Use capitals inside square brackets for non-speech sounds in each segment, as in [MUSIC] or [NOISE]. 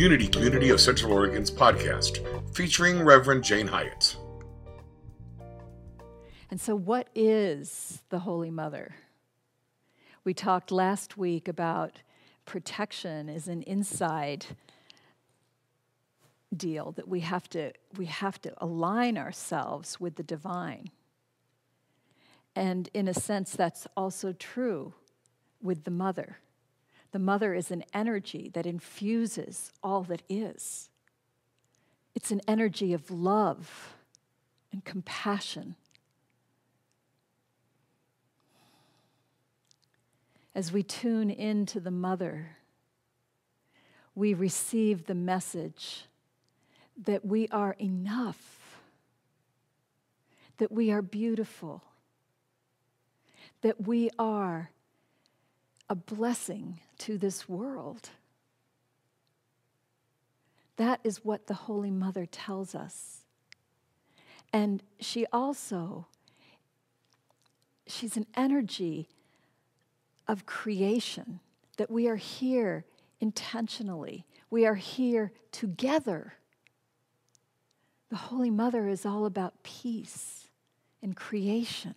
Unity Community of Central Oregon's podcast, featuring Reverend Jane Hyatt. And so, what is the Holy Mother? We talked last week about protection as an inside deal that we have to we have to align ourselves with the divine. And in a sense that's also true with the mother. The mother is an energy that infuses all that is. It's an energy of love and compassion. As we tune into the mother, we receive the message that we are enough, that we are beautiful, that we are a blessing to this world. That is what the Holy Mother tells us. And she also, she's an energy of creation, that we are here intentionally. We are here together. The Holy Mother is all about peace and creation.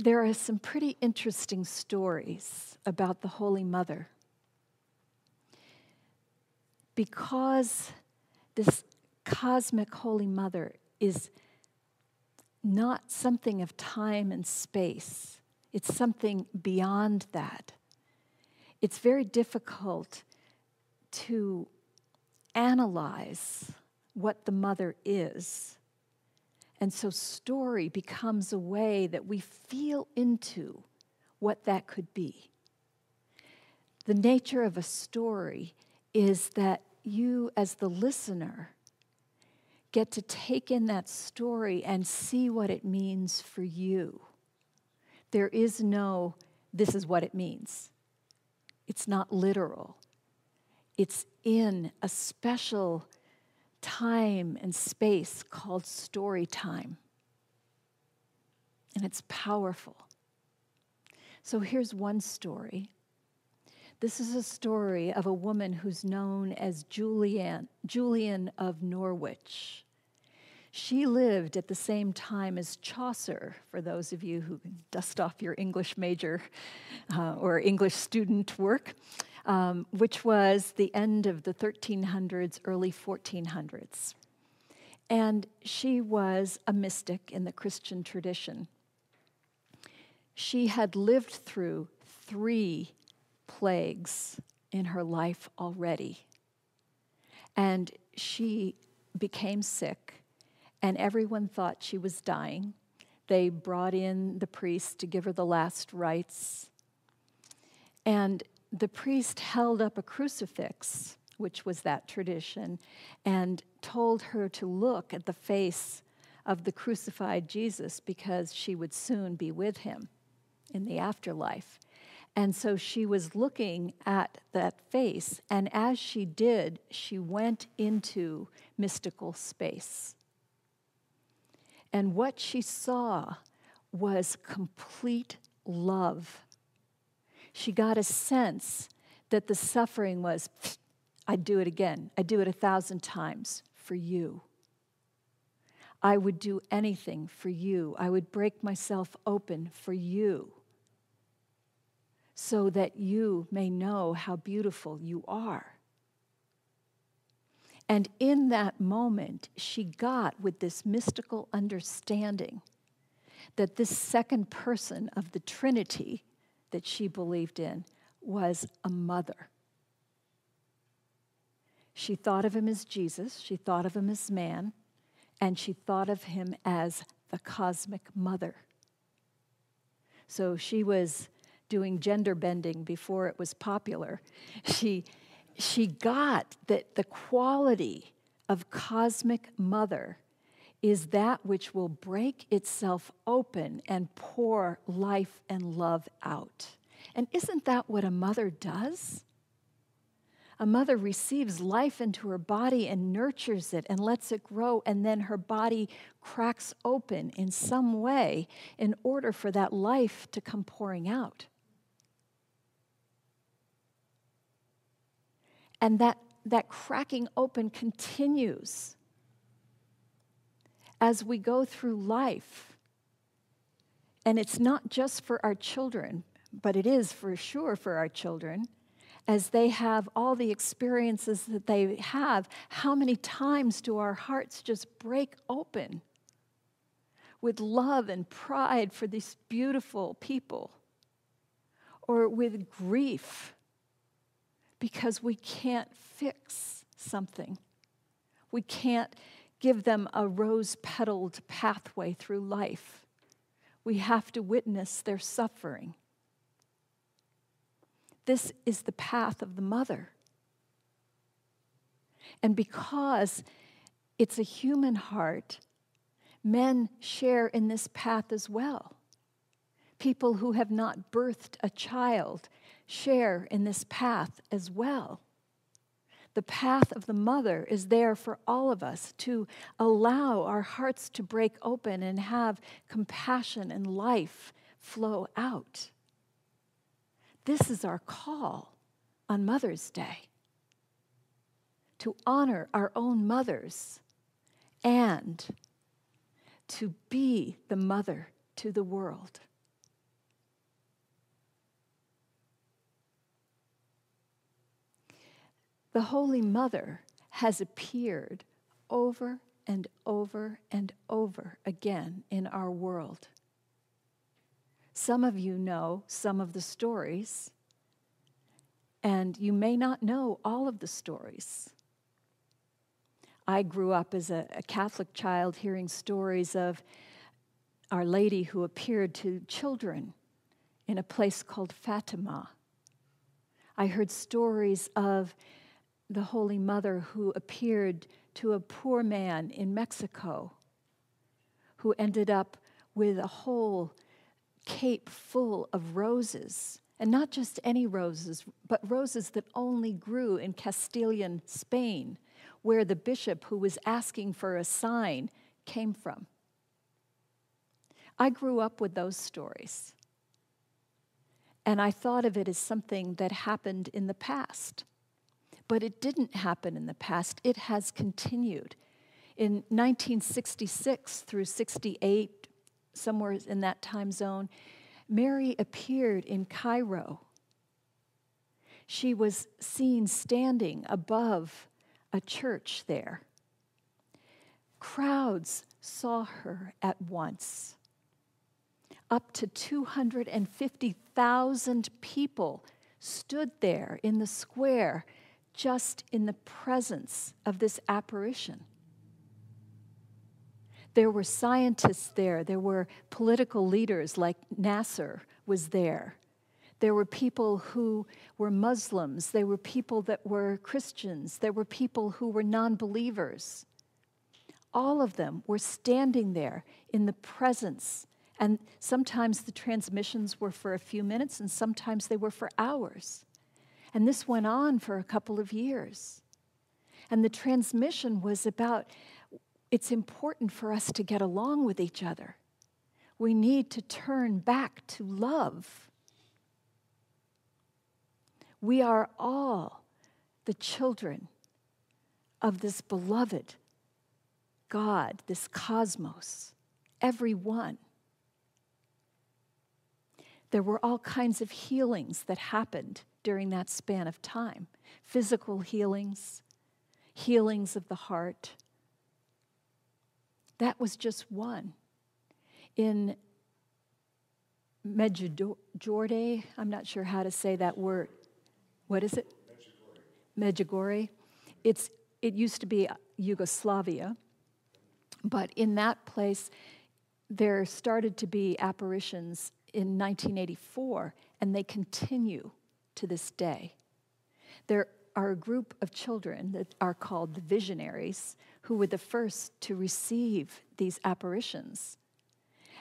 There are some pretty interesting stories about the Holy Mother. Because this cosmic Holy Mother is not something of time and space, it's something beyond that. It's very difficult to analyze what the mother is and so, story becomes a way that we feel into what that could be. The nature of a story is that you, as the listener, get to take in that story and see what it means for you. There is no, this is what it means. It's not literal, it's in a special time and space called story time. And it's powerful. So here's one story. This is a story of a woman who's known as Julian, Julian of Norwich. She lived at the same time as Chaucer, for those of you who can dust off your English major uh, or English student work um, which was the end of the 1300s, early 1400s. And she was a mystic in the Christian tradition. She had lived through three plagues in her life already. And she became sick, and everyone thought she was dying. They brought in the priest to give her the last rites. And the priest held up a crucifix, which was that tradition, and told her to look at the face of the crucified Jesus because she would soon be with him in the afterlife. And so she was looking at that face, and as she did, she went into mystical space. And what she saw was complete love she got a sense that the suffering was, I'd do it again. I'd do it a thousand times for you. I would do anything for you. I would break myself open for you so that you may know how beautiful you are. And in that moment, she got with this mystical understanding that this second person of the Trinity that she believed in was a mother. She thought of him as Jesus, she thought of him as man, and she thought of him as the cosmic mother. So she was doing gender bending before it was popular. She, she got that the quality of cosmic mother is that which will break itself open and pour life and love out. And isn't that what a mother does? A mother receives life into her body and nurtures it and lets it grow, and then her body cracks open in some way in order for that life to come pouring out. And that, that cracking open continues as we go through life. And it's not just for our children, but it is for sure for our children. As they have all the experiences that they have, how many times do our hearts just break open with love and pride for these beautiful people? Or with grief because we can't fix something? We can't give them a rose petaled pathway through life. We have to witness their suffering. This is the path of the mother. And because it's a human heart, men share in this path as well. People who have not birthed a child share in this path as well. The path of the mother is there for all of us to allow our hearts to break open and have compassion and life flow out. This is our call on Mother's Day to honor our own mothers and to be the mother to the world. The Holy Mother has appeared over and over and over again in our world. Some of you know some of the stories, and you may not know all of the stories. I grew up as a, a Catholic child hearing stories of Our Lady who appeared to children in a place called Fatima. I heard stories of the Holy Mother who appeared to a poor man in Mexico who ended up with a whole cape full of roses. And not just any roses, but roses that only grew in Castilian Spain, where the bishop who was asking for a sign came from. I grew up with those stories. And I thought of it as something that happened in the past. But it didn't happen in the past, it has continued. In 1966 through 68, somewhere in that time zone, Mary appeared in Cairo. She was seen standing above a church there. Crowds saw her at once. Up to 250,000 people stood there in the square just in the presence of this apparition. There were scientists there, there were political leaders like Nasser was there. There were people who were Muslims, there were people that were Christians, there were people who were non believers. All of them were standing there in the presence. And sometimes the transmissions were for a few minutes, and sometimes they were for hours. And this went on for a couple of years. And the transmission was about it's important for us to get along with each other. We need to turn back to love. We are all the children of this beloved God, this cosmos, every one. There were all kinds of healings that happened during that span of time physical healings, healings of the heart. That was just one. In Medjugorje, I'm not sure how to say that word. What is it? Medjugorje. It's, it used to be Yugoslavia, but in that place, there started to be apparitions in 1984, and they continue to this day. There are a group of children that are called the visionaries who were the first to receive these apparitions.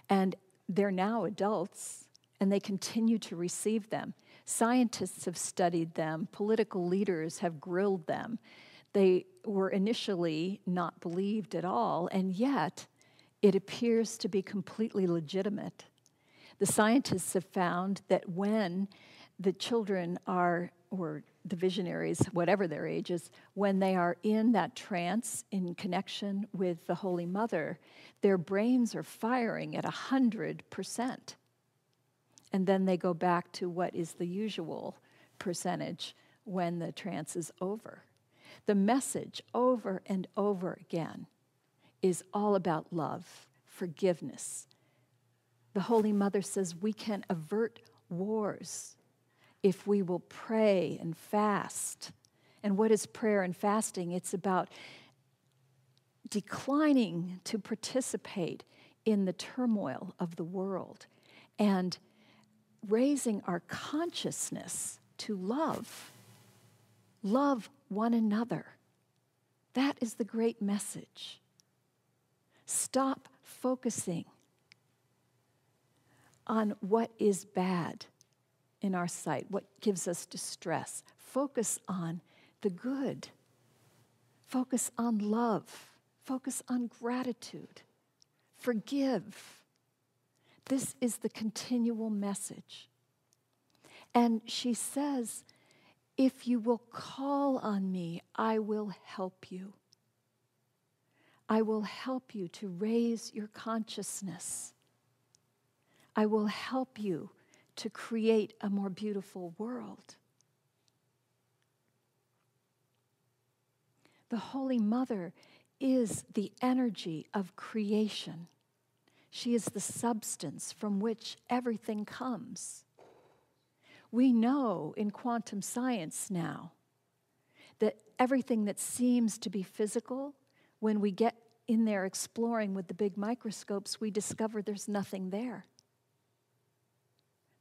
And they're now adults and they continue to receive them. Scientists have studied them, political leaders have grilled them. They were initially not believed at all, and yet it appears to be completely legitimate. The scientists have found that when the children are or the visionaries, whatever their ages, when they are in that trance in connection with the Holy Mother, their brains are firing at 100%. And then they go back to what is the usual percentage when the trance is over. The message over and over again is all about love, forgiveness. The Holy Mother says we can avert wars if we will pray and fast. And what is prayer and fasting? It's about declining to participate in the turmoil of the world and raising our consciousness to love. Love one another. That is the great message. Stop focusing on what is bad in our sight, what gives us distress. Focus on the good. Focus on love. Focus on gratitude. Forgive. This is the continual message. And she says, If you will call on me, I will help you. I will help you to raise your consciousness. I will help you to create a more beautiful world. The Holy Mother is the energy of creation. She is the substance from which everything comes. We know in quantum science now that everything that seems to be physical, when we get in there exploring with the big microscopes, we discover there's nothing there.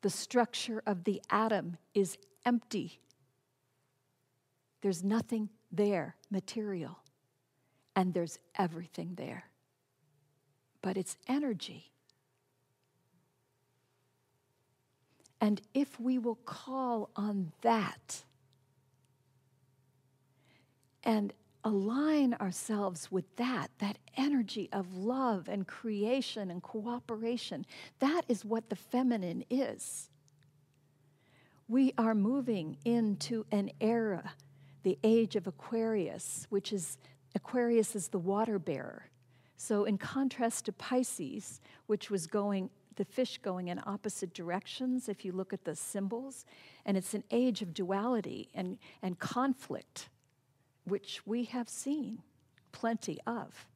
The structure of the atom is empty. There's nothing there, material, and there's everything there. But it's energy. And if we will call on that and align ourselves with that, that energy of love and creation and cooperation. That is what the feminine is. We are moving into an era, the age of Aquarius, which is Aquarius is the water bearer. So, in contrast to Pisces, which was going, the fish going in opposite directions, if you look at the symbols, and it's an age of duality and, and conflict which we have seen plenty of.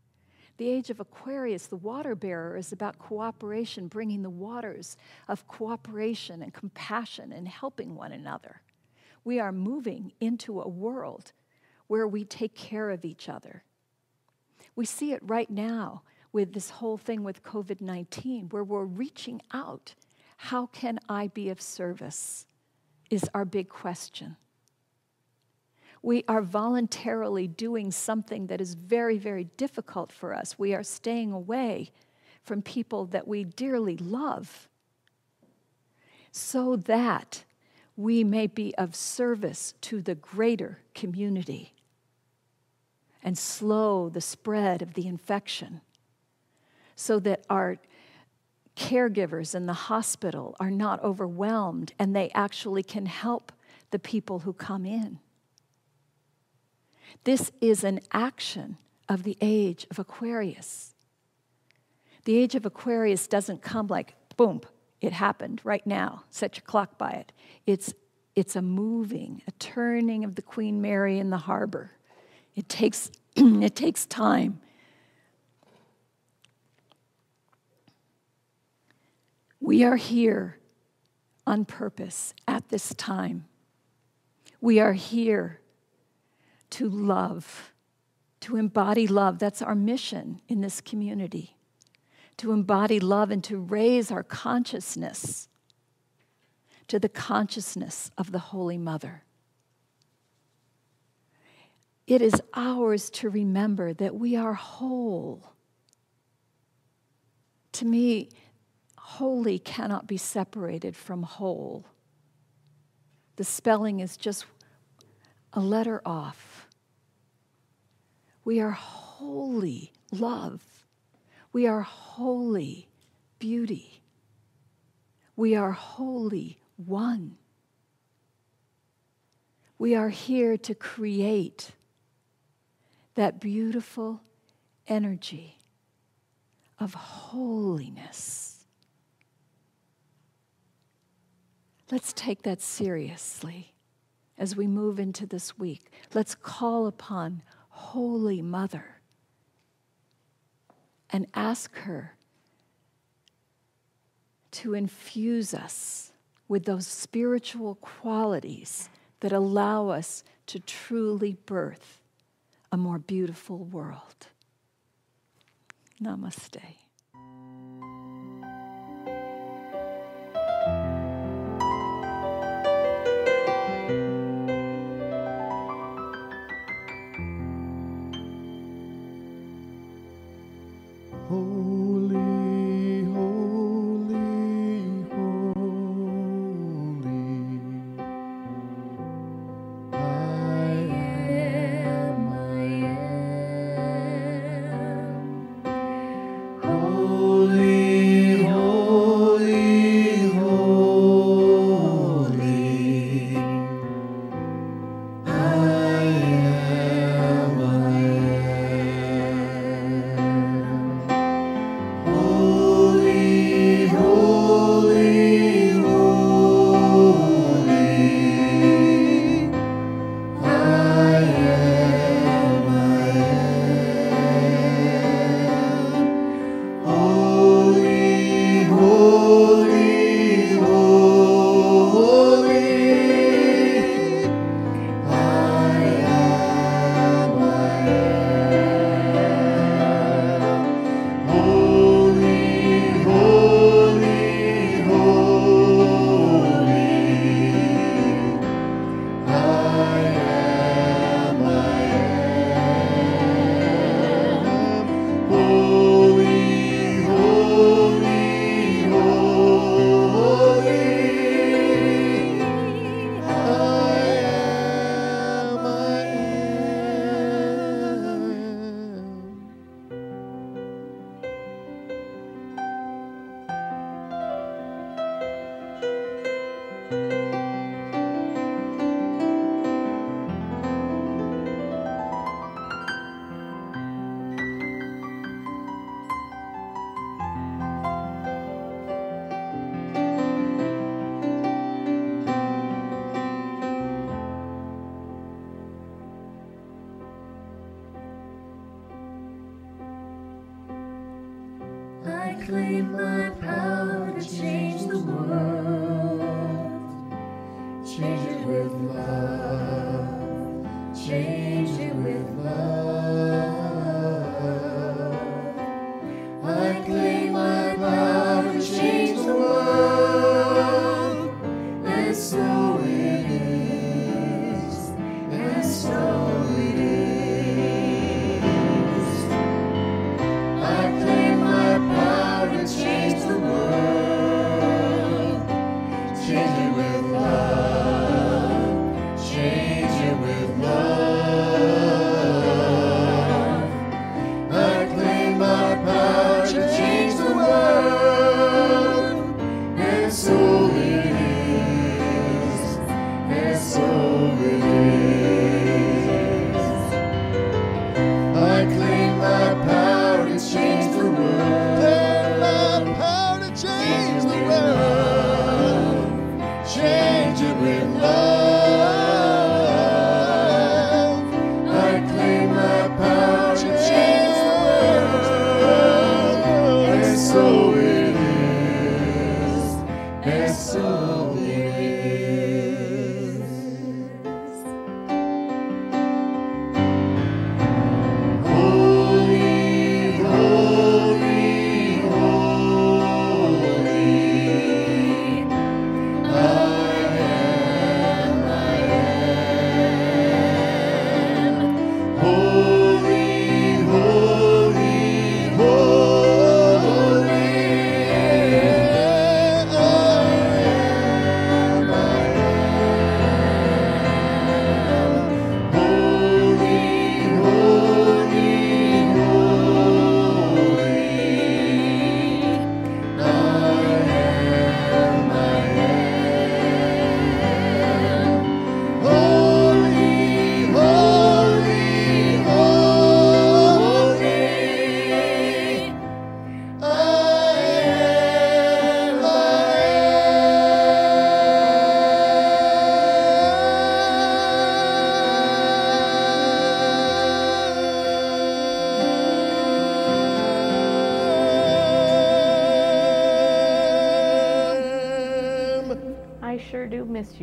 The age of Aquarius, the water bearer, is about cooperation, bringing the waters of cooperation and compassion and helping one another. We are moving into a world where we take care of each other. We see it right now with this whole thing with COVID 19, where we're reaching out. How can I be of service? Is our big question we are voluntarily doing something that is very, very difficult for us. We are staying away from people that we dearly love so that we may be of service to the greater community and slow the spread of the infection so that our caregivers in the hospital are not overwhelmed and they actually can help the people who come in. This is an action of the age of Aquarius. The age of Aquarius doesn't come like, boom, it happened right now, set your clock by it. It's, it's a moving, a turning of the Queen Mary in the harbor. It takes, [CLEARS THROAT] it takes time. We are here on purpose at this time. We are here to love, to embody love. That's our mission in this community to embody love and to raise our consciousness to the consciousness of the Holy Mother. It is ours to remember that we are whole. To me, holy cannot be separated from whole. The spelling is just a letter off. We are holy love. We are holy beauty. We are holy one. We are here to create that beautiful energy of holiness. Let's take that seriously as we move into this week. Let's call upon Holy Mother and ask her to infuse us with those spiritual qualities that allow us to truly birth a more beautiful world. Namaste.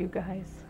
You guys.